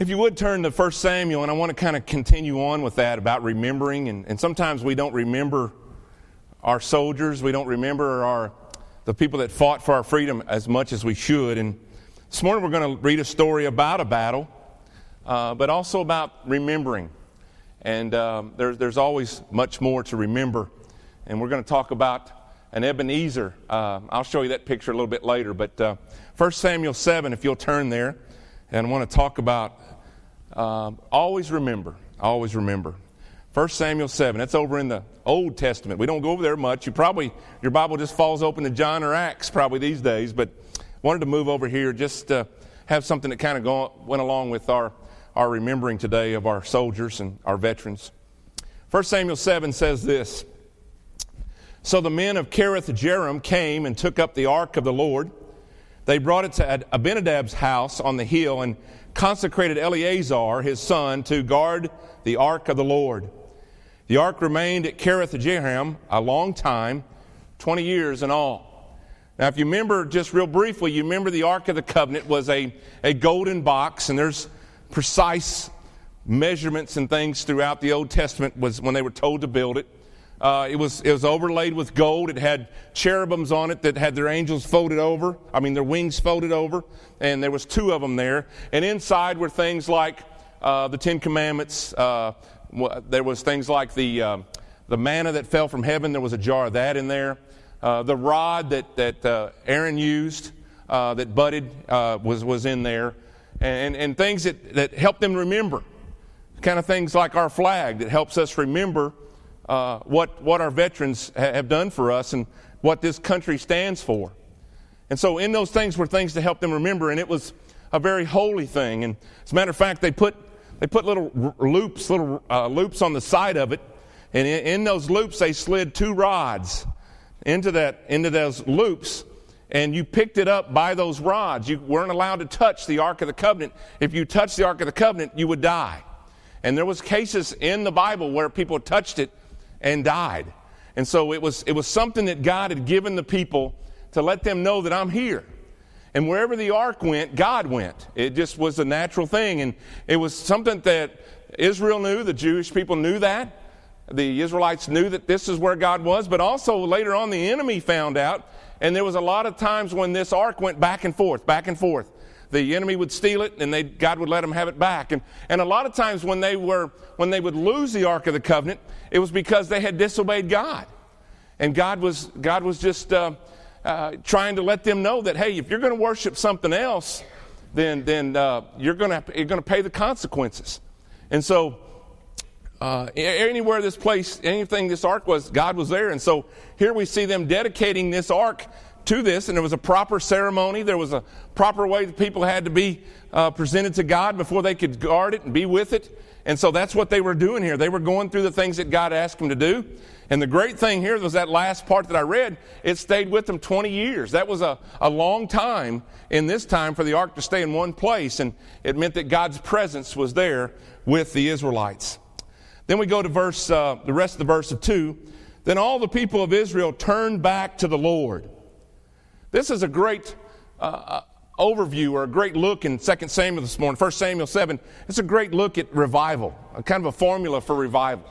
If you would turn to 1 Samuel, and I want to kind of continue on with that about remembering, and, and sometimes we don't remember our soldiers, we don't remember our the people that fought for our freedom as much as we should. And this morning we're going to read a story about a battle, uh, but also about remembering. And um, there's, there's always much more to remember. And we're going to talk about an Ebenezer. Uh, I'll show you that picture a little bit later. But uh, 1 Samuel 7, if you'll turn there, and I want to talk about um, always remember, always remember. 1 Samuel 7, that's over in the Old Testament. We don't go over there much. You probably, your Bible just falls open to John or Acts probably these days, but wanted to move over here just to have something that kind of go, went along with our, our remembering today of our soldiers and our veterans. 1 Samuel 7 says this So the men of Kiriath Jearim came and took up the ark of the Lord. They brought it to Abinadab's house on the hill and consecrated Eleazar, his son, to guard the ark of the Lord. The ark remained at Kiriath Jearim a long time, 20 years in all. Now, if you remember, just real briefly, you remember the Ark of the Covenant was a, a golden box, and there's precise measurements and things throughout the Old Testament was when they were told to build it. Uh, it, was, it was overlaid with gold. It had cherubims on it that had their angels folded over. I mean, their wings folded over. And there was two of them there. And inside were things like uh, the Ten Commandments. Uh, there was things like the, uh, the manna that fell from heaven. There was a jar of that in there. Uh, the rod that, that uh, Aaron used, that budded, was, was in there. And, and things that, that help them remember. Kind of things like our flag that helps us remember uh, what, what our veterans ha- have done for us and what this country stands for. And so, in those things were things to help them remember, and it was a very holy thing. And as a matter of fact, they put, they put little r- loops, little uh, loops on the side of it, and in, in those loops, they slid two rods into, that, into those loops and you picked it up by those rods. You weren't allowed to touch the Ark of the Covenant. If you touched the Ark of the Covenant, you would die. And there was cases in the Bible where people touched it and died. And so it was, it was something that God had given the people to let them know that I'm here. And wherever the ark went, God went. It just was a natural thing. And it was something that Israel knew, the Jewish people knew that. The Israelites knew that this is where God was, but also later on the enemy found out. And there was a lot of times when this ark went back and forth, back and forth the enemy would steal it and God would let them have it back. And, and a lot of times when they, were, when they would lose the Ark of the Covenant, it was because they had disobeyed God. And God was, God was just uh, uh, trying to let them know that, hey, if you're going to worship something else, then, then uh, you're going to you're going to pay the consequences. And so, uh, anywhere this place, anything this ark was, God was there. And so here we see them dedicating this ark to this, and there was a proper ceremony. There was a proper way that people had to be uh, presented to God before they could guard it and be with it. And so that's what they were doing here. They were going through the things that God asked them to do. And the great thing here was that last part that I read, it stayed with them 20 years. That was a, a long time in this time for the ark to stay in one place. And it meant that God's presence was there with the Israelites. Then we go to verse, uh, the rest of the verse of 2. Then all the people of Israel turned back to the Lord this is a great uh, uh overview or a great look in 2 Samuel this morning, 1 Samuel 7. It's a great look at revival, a kind of a formula for revival.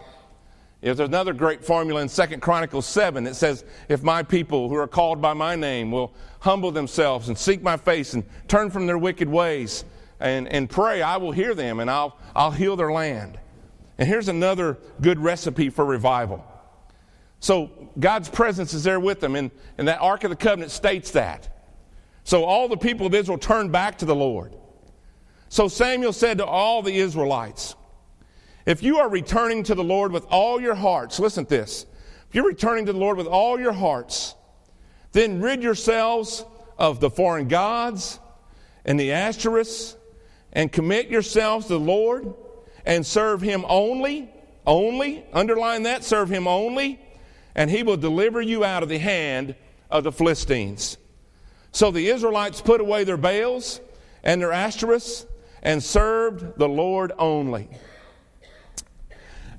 There's another great formula in 2 Chronicles 7 that says, If my people who are called by my name will humble themselves and seek my face and turn from their wicked ways and, and pray, I will hear them and I'll, I'll heal their land. And here's another good recipe for revival so God's presence is there with them, and, and that Ark of the Covenant states that. So all the people of Israel turned back to the Lord. So Samuel said to all the Israelites, If you are returning to the Lord with all your hearts, listen to this. If you're returning to the Lord with all your hearts, then rid yourselves of the foreign gods and the Ashtoreths and commit yourselves to the Lord and serve Him only. Only, underline that, serve Him only and he will deliver you out of the hand of the Philistines. So the Israelites put away their Baals and their Ashtoreths and served the Lord only.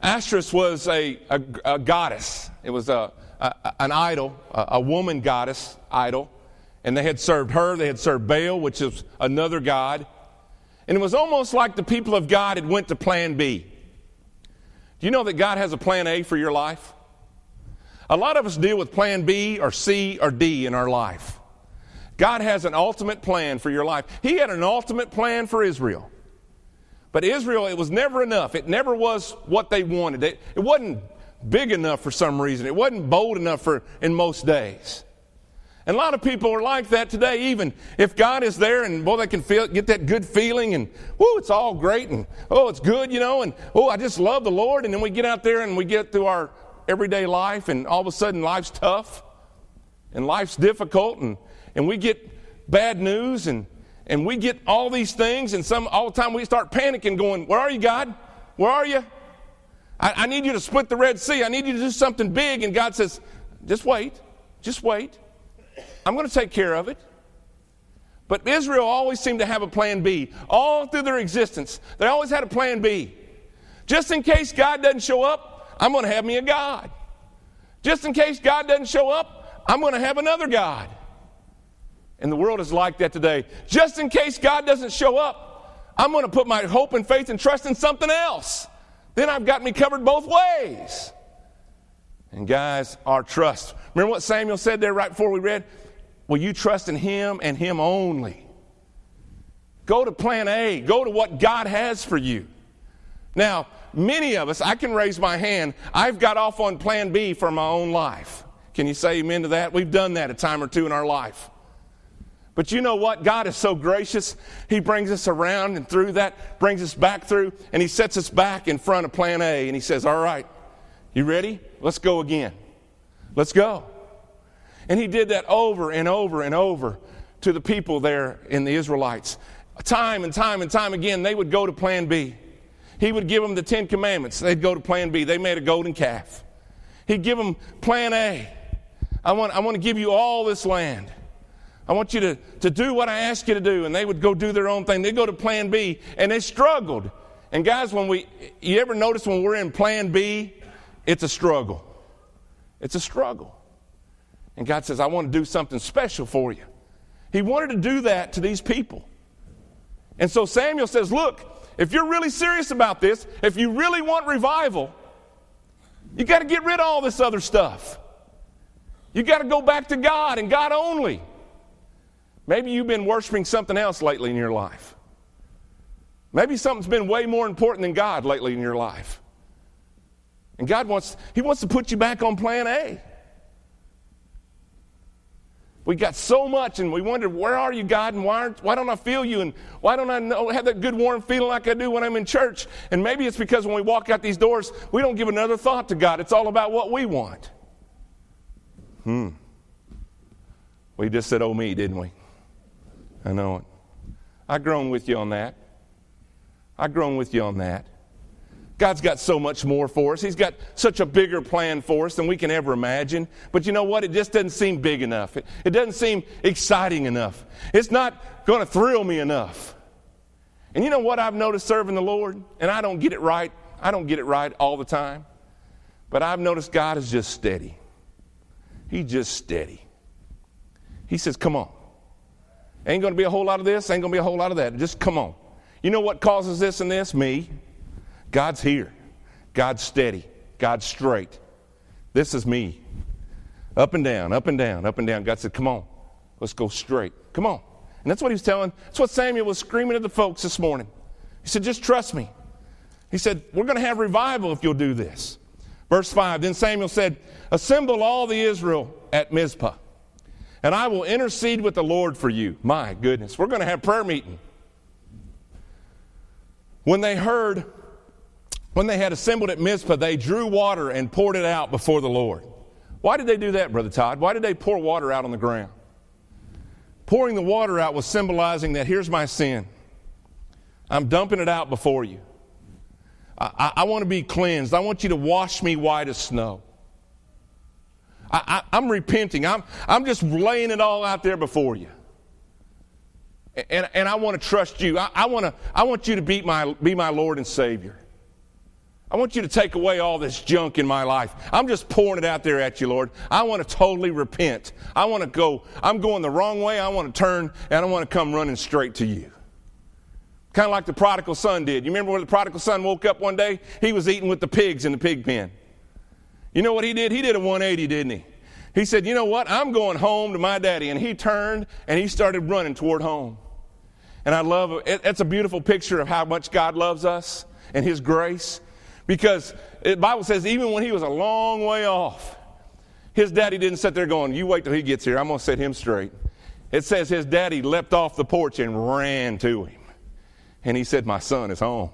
Ashtoreth was a, a, a goddess, it was a, a an idol, a, a woman goddess idol. And they had served her, they had served Baal, which is another god. And it was almost like the people of God had went to plan B. Do you know that God has a plan A for your life? A lot of us deal with plan B or C or D in our life. God has an ultimate plan for your life. He had an ultimate plan for Israel. But Israel, it was never enough. It never was what they wanted. It, it wasn't big enough for some reason. It wasn't bold enough for in most days. And a lot of people are like that today, even if God is there and boy, they can feel get that good feeling and whoo, it's all great and oh, it's good, you know, and oh, I just love the Lord. And then we get out there and we get through our everyday life and all of a sudden life's tough and life's difficult and, and we get bad news and, and we get all these things and some all the time we start panicking going, Where are you, God? Where are you? I, I need you to split the Red Sea. I need you to do something big. And God says, Just wait. Just wait. I'm going to take care of it. But Israel always seemed to have a plan B. All through their existence, they always had a plan B. Just in case God doesn't show up, I'm going to have me a God. Just in case God doesn't show up, I'm going to have another God. And the world is like that today. Just in case God doesn't show up, I'm going to put my hope and faith and trust in something else. Then I've got me covered both ways. And guys, our trust. Remember what Samuel said there right before we read? Will you trust in Him and Him only? Go to plan A. Go to what God has for you. Now, many of us, I can raise my hand, I've got off on plan B for my own life. Can you say amen to that? We've done that a time or two in our life. But you know what? God is so gracious. He brings us around and through that, brings us back through, and He sets us back in front of plan A, and He says, All right, you ready? Let's go again. Let's go. And he did that over and over and over to the people there in the Israelites. Time and time and time again, they would go to plan B. He would give them the Ten Commandments. They'd go to plan B. They made a golden calf. He'd give them plan A. I want, I want to give you all this land. I want you to, to do what I ask you to do. And they would go do their own thing. They'd go to plan B, and they struggled. And guys, when we, you ever notice when we're in plan B, it's a struggle. It's a struggle. And God says, I want to do something special for you. He wanted to do that to these people. And so Samuel says, Look, if you're really serious about this, if you really want revival, you got to get rid of all this other stuff. You got to go back to God and God only. Maybe you've been worshiping something else lately in your life. Maybe something's been way more important than God lately in your life. And God wants, He wants to put you back on plan A. We got so much and we wondered, where are you, God? And why, why don't I feel you? And why don't I know, have that good warm feeling like I do when I'm in church? And maybe it's because when we walk out these doors, we don't give another thought to God. It's all about what we want. Hmm. We just said, oh, me, didn't we? I know it. I've grown with you on that. I've grown with you on that. God's got so much more for us. He's got such a bigger plan for us than we can ever imagine. But you know what? It just doesn't seem big enough. It, it doesn't seem exciting enough. It's not going to thrill me enough. And you know what I've noticed serving the Lord? And I don't get it right. I don't get it right all the time. But I've noticed God is just steady. He's just steady. He says, Come on. Ain't going to be a whole lot of this, ain't going to be a whole lot of that. Just come on. You know what causes this and this? Me. God's here. God's steady. God's straight. This is me. Up and down, up and down, up and down. God said, Come on, let's go straight. Come on. And that's what he was telling. That's what Samuel was screaming at the folks this morning. He said, Just trust me. He said, We're going to have revival if you'll do this. Verse 5 Then Samuel said, Assemble all the Israel at Mizpah, and I will intercede with the Lord for you. My goodness, we're going to have prayer meeting. When they heard when they had assembled at Mizpah, they drew water and poured it out before the Lord. Why did they do that, Brother Todd? Why did they pour water out on the ground? Pouring the water out was symbolizing that here's my sin. I'm dumping it out before you. I, I, I want to be cleansed. I want you to wash me white as snow. I, am repenting. I'm, I'm just laying it all out there before you. And, and I want to trust you. I, I, want to, I want you to be my, be my Lord and Savior. I want you to take away all this junk in my life. I'm just pouring it out there at you, Lord. I want to totally repent. I want to go, I'm going the wrong way. I want to turn and I want to come running straight to you. kind of like the prodigal son did. You remember when the prodigal son woke up one day? He was eating with the pigs in the pig pen. You know what he did? He did a 180, didn't he? He said, You know what? I'm going home to my daddy. And he turned and he started running toward home. And I love it. It's a beautiful picture of how much God loves us and his grace. Because the Bible says, even when he was a long way off, his daddy didn't sit there going, You wait till he gets here. I'm going to set him straight. It says his daddy leapt off the porch and ran to him. And he said, My son is home.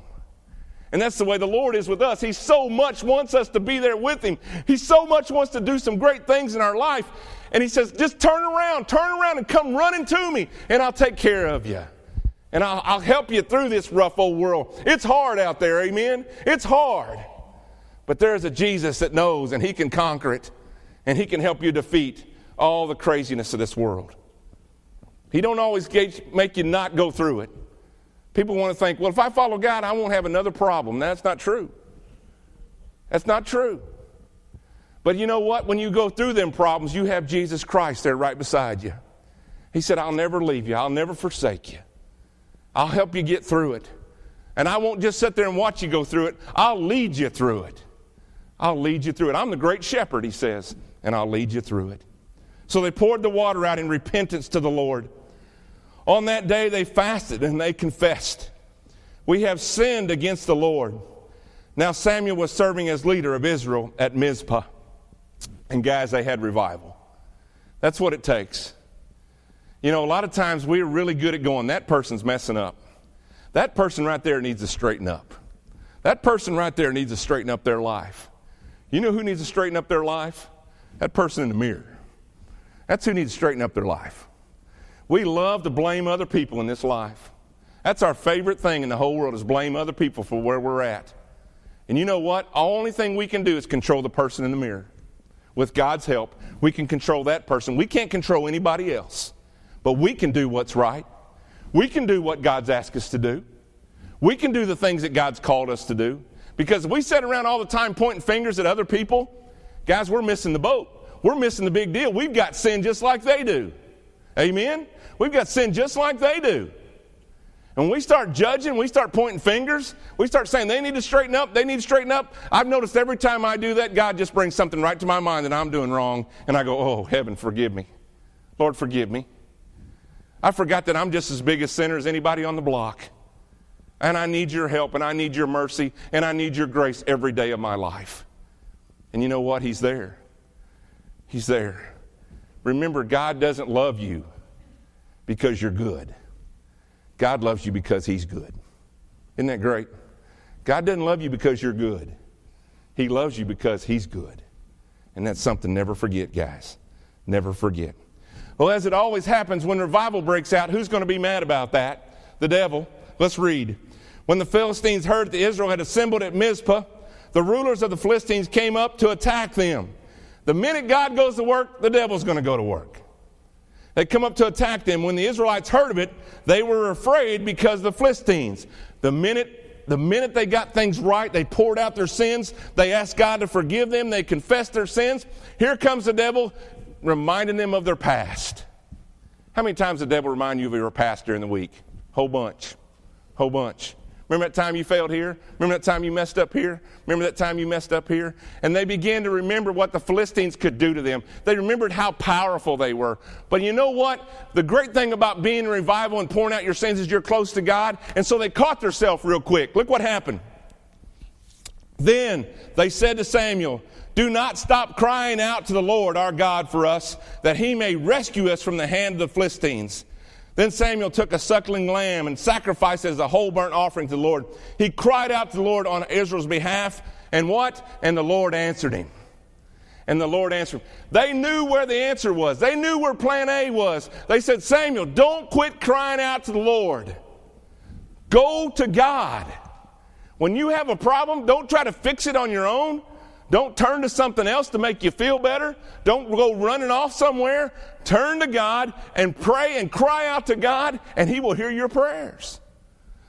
And that's the way the Lord is with us. He so much wants us to be there with Him. He so much wants to do some great things in our life. And He says, just turn around, turn around and come running to me, and I'll take care of you. And I'll, I'll help you through this rough old world. It's hard out there, amen? It's hard. But there's a Jesus that knows, and He can conquer it, and He can help you defeat all the craziness of this world. He don't always make you not go through it. People want to think, well, if I follow God, I won't have another problem. That's not true. That's not true. But you know what? When you go through them problems, you have Jesus Christ there right beside you. He said, I'll never leave you, I'll never forsake you. I'll help you get through it. And I won't just sit there and watch you go through it, I'll lead you through it. I'll lead you through it. I'm the great shepherd, he says, and I'll lead you through it. So they poured the water out in repentance to the Lord. On that day, they fasted and they confessed, We have sinned against the Lord. Now, Samuel was serving as leader of Israel at Mizpah. And guys, they had revival. That's what it takes. You know, a lot of times we're really good at going, that person's messing up. That person right there needs to straighten up. That person right there needs to straighten up their life. You know who needs to straighten up their life? That person in the mirror. That's who needs to straighten up their life. We love to blame other people in this life. That's our favorite thing in the whole world is blame other people for where we're at. And you know what? The only thing we can do is control the person in the mirror. With God's help, we can control that person. We can't control anybody else, but we can do what's right. We can do what God's asked us to do. We can do the things that God's called us to do. Because if we sit around all the time pointing fingers at other people, guys, we're missing the boat. We're missing the big deal. We've got sin just like they do. Amen? We've got sin just like they do. And when we start judging, we start pointing fingers, we start saying they need to straighten up, they need to straighten up. I've noticed every time I do that, God just brings something right to my mind that I'm doing wrong. And I go, oh, heaven, forgive me. Lord, forgive me. I forgot that I'm just as big a sinner as anybody on the block. And I need your help, and I need your mercy, and I need your grace every day of my life. And you know what? He's there. He's there. Remember, God doesn't love you because you're good. God loves you because He's good. Isn't that great? God doesn't love you because you're good. He loves you because He's good. And that's something never forget, guys. Never forget. Well, as it always happens when revival breaks out, who's going to be mad about that? The devil. Let's read. When the Philistines heard that Israel had assembled at Mizpah, the rulers of the Philistines came up to attack them. The minute God goes to work, the devil's going to go to work. They come up to attack them. When the Israelites heard of it, they were afraid because the Philistines. The minute the minute they got things right, they poured out their sins. They asked God to forgive them. They confessed their sins. Here comes the devil reminding them of their past. How many times the devil remind you of your past during the week? Whole bunch. Whole bunch. Remember that time you failed here? Remember that time you messed up here? Remember that time you messed up here? And they began to remember what the Philistines could do to them. They remembered how powerful they were. But you know what? The great thing about being in revival and pouring out your sins is you're close to God. And so they caught themselves real quick. Look what happened. Then they said to Samuel, Do not stop crying out to the Lord our God for us, that he may rescue us from the hand of the Philistines. Then Samuel took a suckling lamb and sacrificed it as a whole burnt offering to the Lord. He cried out to the Lord on Israel's behalf, and what? And the Lord answered him. And the Lord answered. They knew where the answer was. They knew where plan A was. They said, Samuel, don't quit crying out to the Lord. Go to God. When you have a problem, don't try to fix it on your own. Don't turn to something else to make you feel better. Don't go running off somewhere. Turn to God and pray and cry out to God, and He will hear your prayers.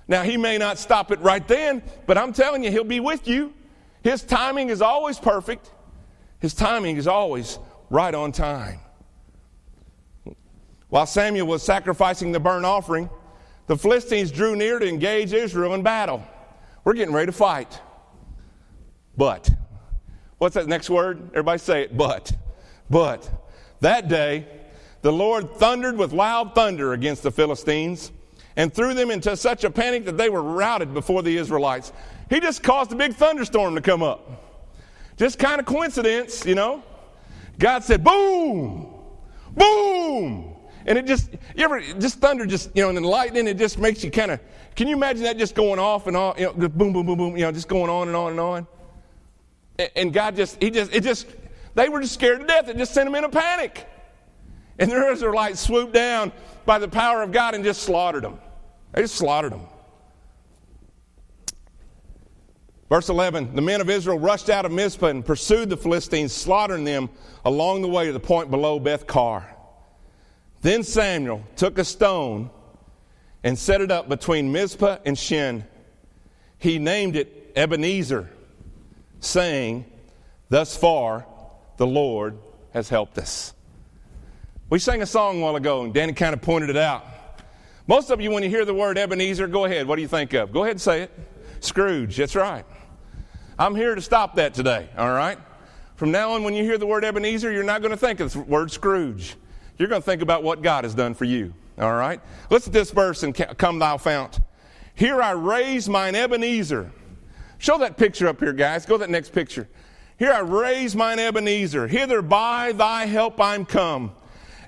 Now, He may not stop it right then, but I'm telling you, He'll be with you. His timing is always perfect, His timing is always right on time. While Samuel was sacrificing the burnt offering, the Philistines drew near to engage Israel in battle. We're getting ready to fight. But, what's that next word? Everybody say it. But, but, that day, the Lord thundered with loud thunder against the Philistines and threw them into such a panic that they were routed before the Israelites. He just caused a big thunderstorm to come up. Just kind of coincidence, you know. God said, boom, boom. And it just, you ever, just thunder, just, you know, and then lightning, it just makes you kind of, can you imagine that just going off and on, you know, boom, boom, boom, boom, you know, just going on and on and on? And God just, he just, it just, they were just scared to death. It just sent them in a panic. And the Israelites swooped down by the power of God and just slaughtered them. They just slaughtered them. Verse 11 The men of Israel rushed out of Mizpah and pursued the Philistines, slaughtering them along the way to the point below Beth Kar. Then Samuel took a stone and set it up between Mizpah and Shen. He named it Ebenezer, saying, Thus far the Lord has helped us. We sang a song a while ago, and Danny kind of pointed it out. Most of you, when you hear the word Ebenezer, go ahead. What do you think of? Go ahead and say it. Scrooge, that's right. I'm here to stop that today, all right? From now on, when you hear the word Ebenezer, you're not going to think of the word Scrooge. You're going to think about what God has done for you, all right? Listen to this verse and come thou fount. Here I raise mine Ebenezer. Show that picture up here, guys. Go to that next picture. Here I raise mine Ebenezer. Hither by thy help I'm come.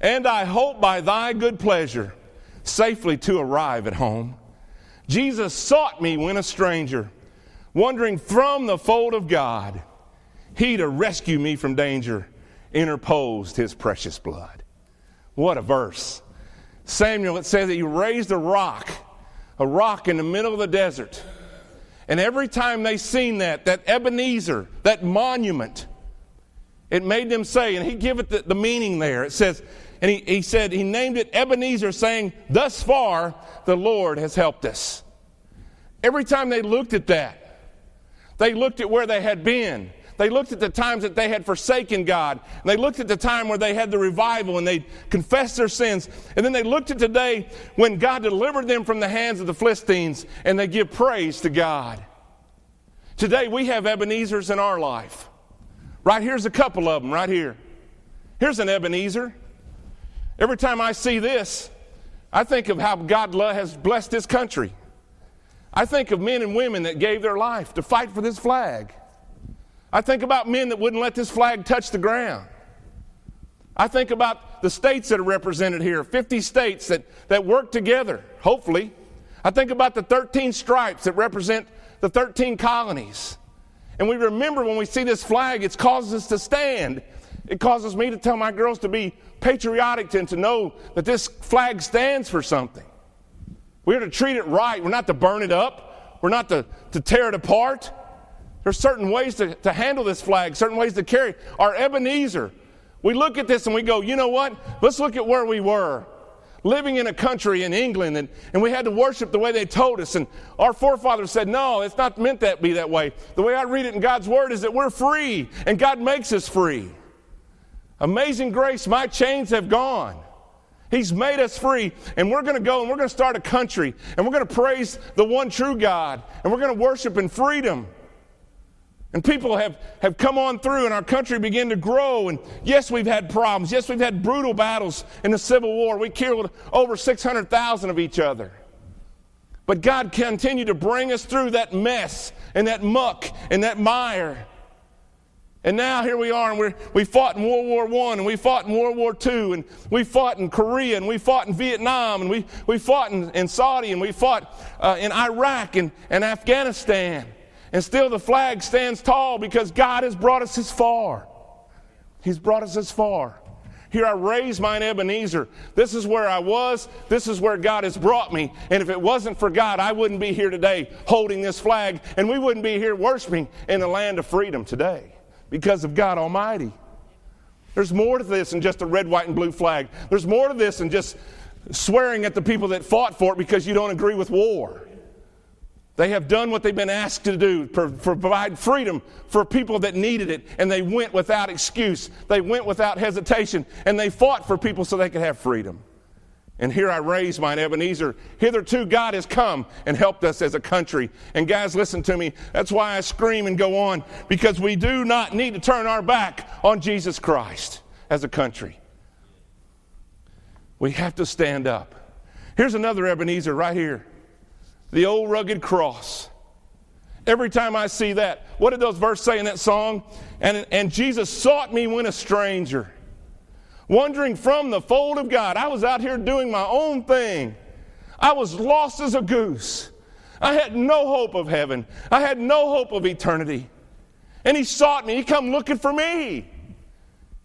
And I hope by thy good pleasure safely to arrive at home. Jesus sought me when a stranger, wandering from the fold of God. He to rescue me from danger interposed his precious blood. What a verse. Samuel, it says that he raised a rock, a rock in the middle of the desert. And every time they seen that, that Ebenezer, that monument, it made them say, and he give it the, the meaning there. It says, and he, he said, he named it Ebenezer, saying, Thus far the Lord has helped us. Every time they looked at that, they looked at where they had been. They looked at the times that they had forsaken God. And they looked at the time where they had the revival and they confessed their sins. And then they looked at today when God delivered them from the hands of the Philistines and they give praise to God. Today we have Ebenezer's in our life. Right here's a couple of them, right here. Here's an Ebenezer. Every time I see this, I think of how God has blessed this country. I think of men and women that gave their life to fight for this flag. I think about men that wouldn't let this flag touch the ground. I think about the states that are represented here, 50 states that, that work together, hopefully. I think about the 13 stripes that represent the 13 colonies. And we remember when we see this flag, it causes us to stand. It causes me to tell my girls to be patriotic and to know that this flag stands for something. We're to treat it right. We're not to burn it up. We're not to, to tear it apart. There's certain ways to, to handle this flag, certain ways to carry. Our Ebenezer, we look at this and we go, you know what? Let's look at where we were. Living in a country in England, and, and we had to worship the way they told us. And our forefathers said, No, it's not meant that be that way. The way I read it in God's Word is that we're free, and God makes us free. Amazing grace, my chains have gone. He's made us free, and we're going to go and we're going to start a country, and we're going to praise the one true God, and we're going to worship in freedom. And people have, have come on through, and our country began to grow. And yes, we've had problems. Yes, we've had brutal battles in the Civil War. We killed over 600,000 of each other. But God continued to bring us through that mess and that muck and that mire. And now here we are, and we we fought in World War I, and we fought in World War II, and we fought in Korea, and we fought in Vietnam, and we, we fought in, in Saudi, and we fought uh, in Iraq and, and Afghanistan. And still the flag stands tall because God has brought us this far. He's brought us this far. Here I raise mine Ebenezer. This is where I was. This is where God has brought me. And if it wasn't for God, I wouldn't be here today holding this flag, and we wouldn't be here worshiping in the land of freedom today because of God Almighty. There's more to this than just a red, white, and blue flag. There's more to this than just swearing at the people that fought for it because you don't agree with war. They have done what they've been asked to do, provide freedom for people that needed it, and they went without excuse. They went without hesitation, and they fought for people so they could have freedom. And here I raise mine Ebenezer. Hitherto, God has come and helped us as a country. And guys, listen to me. That's why I scream and go on, because we do not need to turn our back on Jesus Christ as a country. We have to stand up. Here's another Ebenezer right here the old rugged cross. Every time I see that, what did those verses say in that song? And, and Jesus sought me when a stranger wandering from the fold of God. I was out here doing my own thing. I was lost as a goose. I had no hope of heaven. I had no hope of eternity. And he sought me. He come looking for me.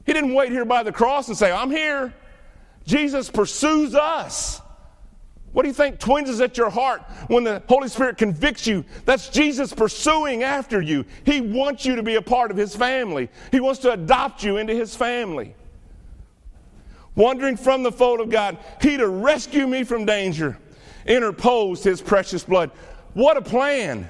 He didn't wait here by the cross and say, I'm here. Jesus pursues us. What do you think twinges at your heart when the Holy Spirit convicts you? That's Jesus pursuing after you. He wants you to be a part of His family, He wants to adopt you into His family wandering from the fold of God, He to rescue me from danger, interposed His precious blood. What a plan!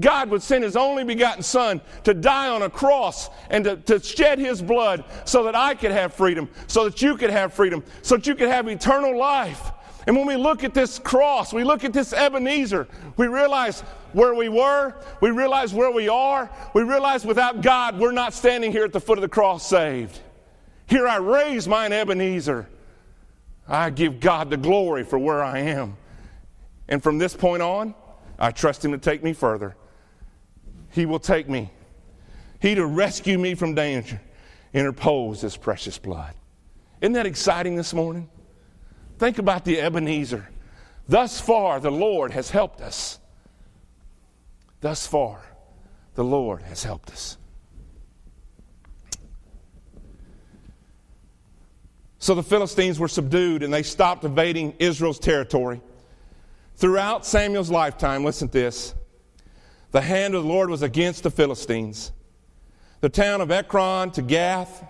God would send His only begotten Son to die on a cross and to, to shed His blood so that I could have freedom, so that you could have freedom, so that you could have eternal life. And when we look at this cross, we look at this Ebenezer, we realize where we were, we realize where we are, we realize without God, we're not standing here at the foot of the cross saved. Here I raise mine Ebenezer. I give God the glory for where I am. And from this point on, I trust Him to take me further. He will take me. He to rescue me from danger, interpose His precious blood. Isn't that exciting this morning? Think about the Ebenezer. Thus far, the Lord has helped us. Thus far, the Lord has helped us. So the Philistines were subdued and they stopped invading Israel's territory. Throughout Samuel's lifetime, listen to this the hand of the Lord was against the Philistines. The town of Ekron to Gath,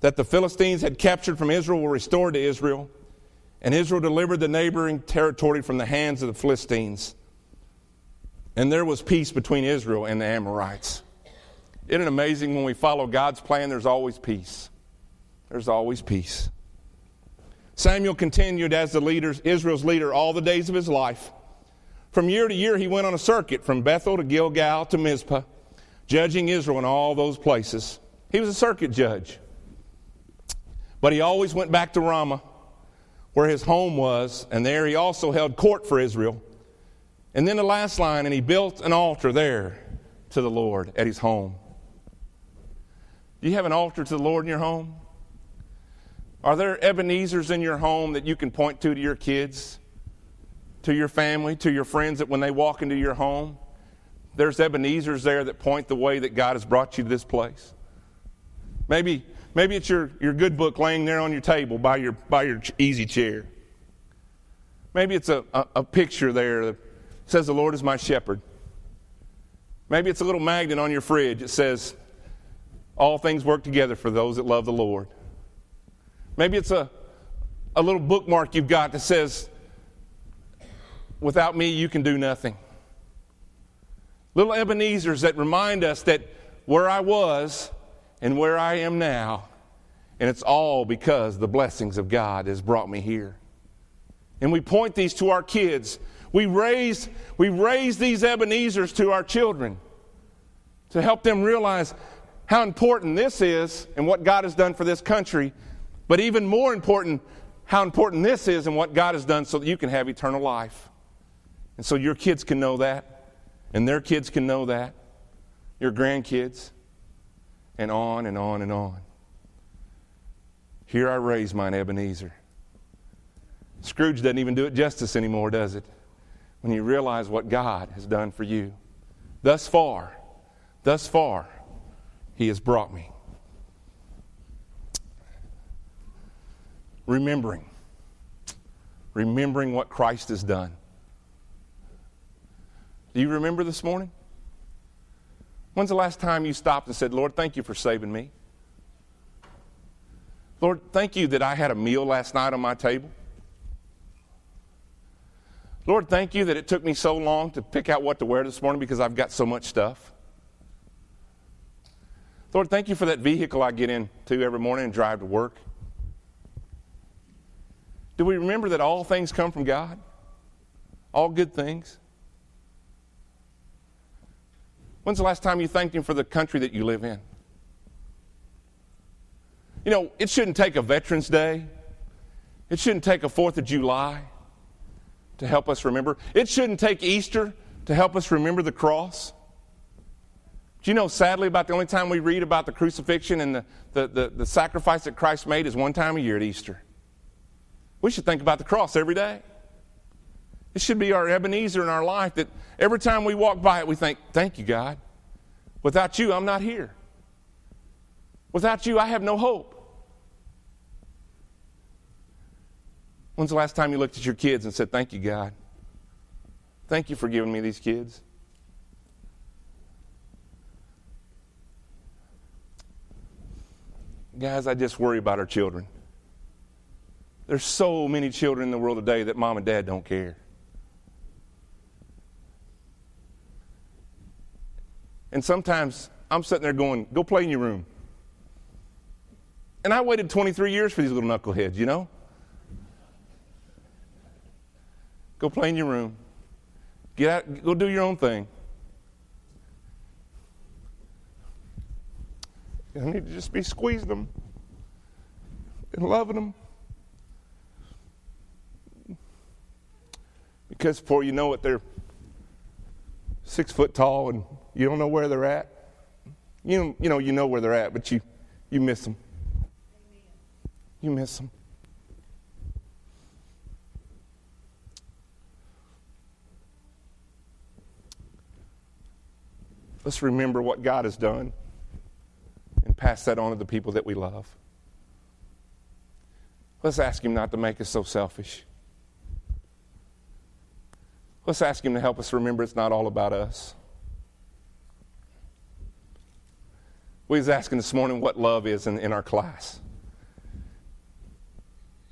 that the Philistines had captured from Israel, were restored to Israel, and Israel delivered the neighboring territory from the hands of the Philistines. And there was peace between Israel and the Amorites. Isn't it amazing when we follow God's plan, there's always peace? There's always peace. Samuel continued as the leader, Israel's leader all the days of his life. From year to year, he went on a circuit from Bethel to Gilgal to Mizpah, judging Israel in all those places. He was a circuit judge. But he always went back to Ramah, where his home was, and there he also held court for Israel. And then the last line, and he built an altar there to the Lord at his home. Do you have an altar to the Lord in your home? Are there Ebenezers in your home that you can point to to your kids, to your family, to your friends that when they walk into your home, there's Ebenezers there that point the way that God has brought you to this place? Maybe, maybe it's your, your good book laying there on your table by your, by your easy chair. Maybe it's a, a, a picture there that says, The Lord is my shepherd. Maybe it's a little magnet on your fridge that says, All things work together for those that love the Lord. Maybe it's a, a little bookmark you've got that says, Without me, you can do nothing. Little Ebenezers that remind us that where I was and where I am now, and it's all because the blessings of God has brought me here. And we point these to our kids. We raise, we raise these Ebenezers to our children to help them realize how important this is and what God has done for this country but even more important, how important this is and what God has done so that you can have eternal life. And so your kids can know that, and their kids can know that, your grandkids, and on and on and on. Here I raise mine Ebenezer. Scrooge doesn't even do it justice anymore, does it? When you realize what God has done for you. Thus far, thus far, He has brought me. remembering. Remembering what Christ has done. Do you remember this morning? When's the last time you stopped and said, Lord, thank you for saving me? Lord, thank you that I had a meal last night on my table. Lord, thank you that it took me so long to pick out what to wear this morning because I've got so much stuff. Lord, thank you for that vehicle I get into every morning and drive to work. Do we remember that all things come from God? All good things? When's the last time you thanked Him for the country that you live in? You know, it shouldn't take a Veterans Day, it shouldn't take a Fourth of July to help us remember. It shouldn't take Easter to help us remember the cross. Do you know, sadly, about the only time we read about the crucifixion and the, the, the, the sacrifice that Christ made is one time a year at Easter? We should think about the cross every day. It should be our Ebenezer in our life that every time we walk by it, we think, Thank you, God. Without you, I'm not here. Without you, I have no hope. When's the last time you looked at your kids and said, Thank you, God? Thank you for giving me these kids. Guys, I just worry about our children. There's so many children in the world today that mom and dad don't care. And sometimes I'm sitting there going, go play in your room. And I waited 23 years for these little knuckleheads, you know? Go play in your room. Get out, go do your own thing. I need to just be squeezing them and loving them. Because before you know it, they're six foot tall and you don't know where they're at. You, you know, you know where they're at, but you, you miss them. You miss them. Let's remember what God has done and pass that on to the people that we love. Let's ask Him not to make us so selfish. Let's ask Him to help us remember it's not all about us. We was asking this morning what love is in, in our class.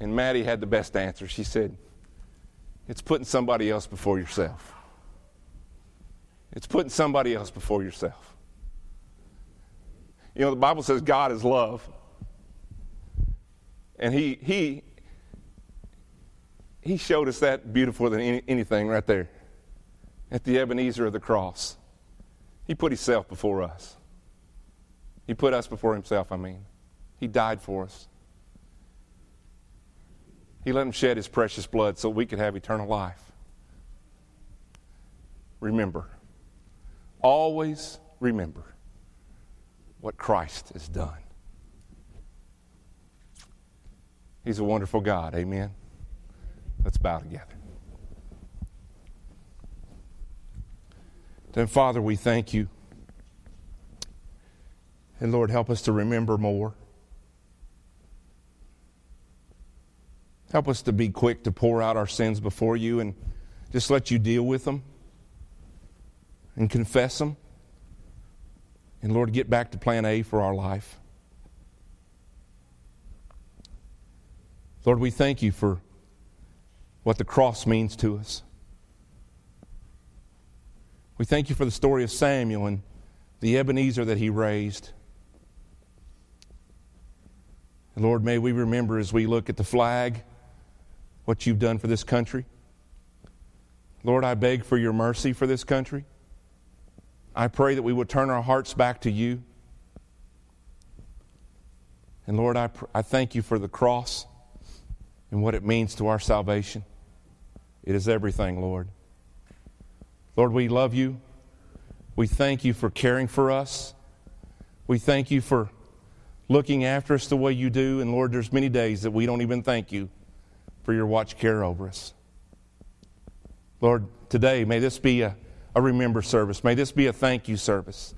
And Maddie had the best answer. She said, It's putting somebody else before yourself. It's putting somebody else before yourself. You know, the Bible says God is love. And he, he, he showed us that beautiful than any, anything right there at the Ebenezer of the cross. He put himself before us. He put us before himself, I mean. He died for us. He let him shed his precious blood so we could have eternal life. Remember, always remember what Christ has done. He's a wonderful God. Amen. Let's bow together. Then, Father, we thank you. And Lord, help us to remember more. Help us to be quick to pour out our sins before you and just let you deal with them and confess them. And Lord, get back to plan A for our life. Lord, we thank you for what the cross means to us. We thank you for the story of Samuel and the Ebenezer that he raised. And Lord, may we remember as we look at the flag what you've done for this country. Lord, I beg for your mercy for this country. I pray that we would turn our hearts back to you. And Lord, I, pr- I thank you for the cross and what it means to our salvation. It is everything, Lord. Lord, we love you. We thank you for caring for us. We thank you for looking after us the way you do. And Lord, there's many days that we don't even thank you for your watch care over us. Lord, today may this be a, a remember service. May this be a thank you service.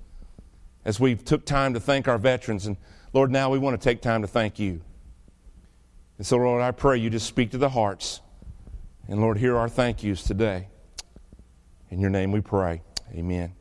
As we took time to thank our veterans, and Lord, now we want to take time to thank you. And so, Lord, I pray you just speak to the hearts. And Lord, hear our thank yous today. In your name we pray. Amen.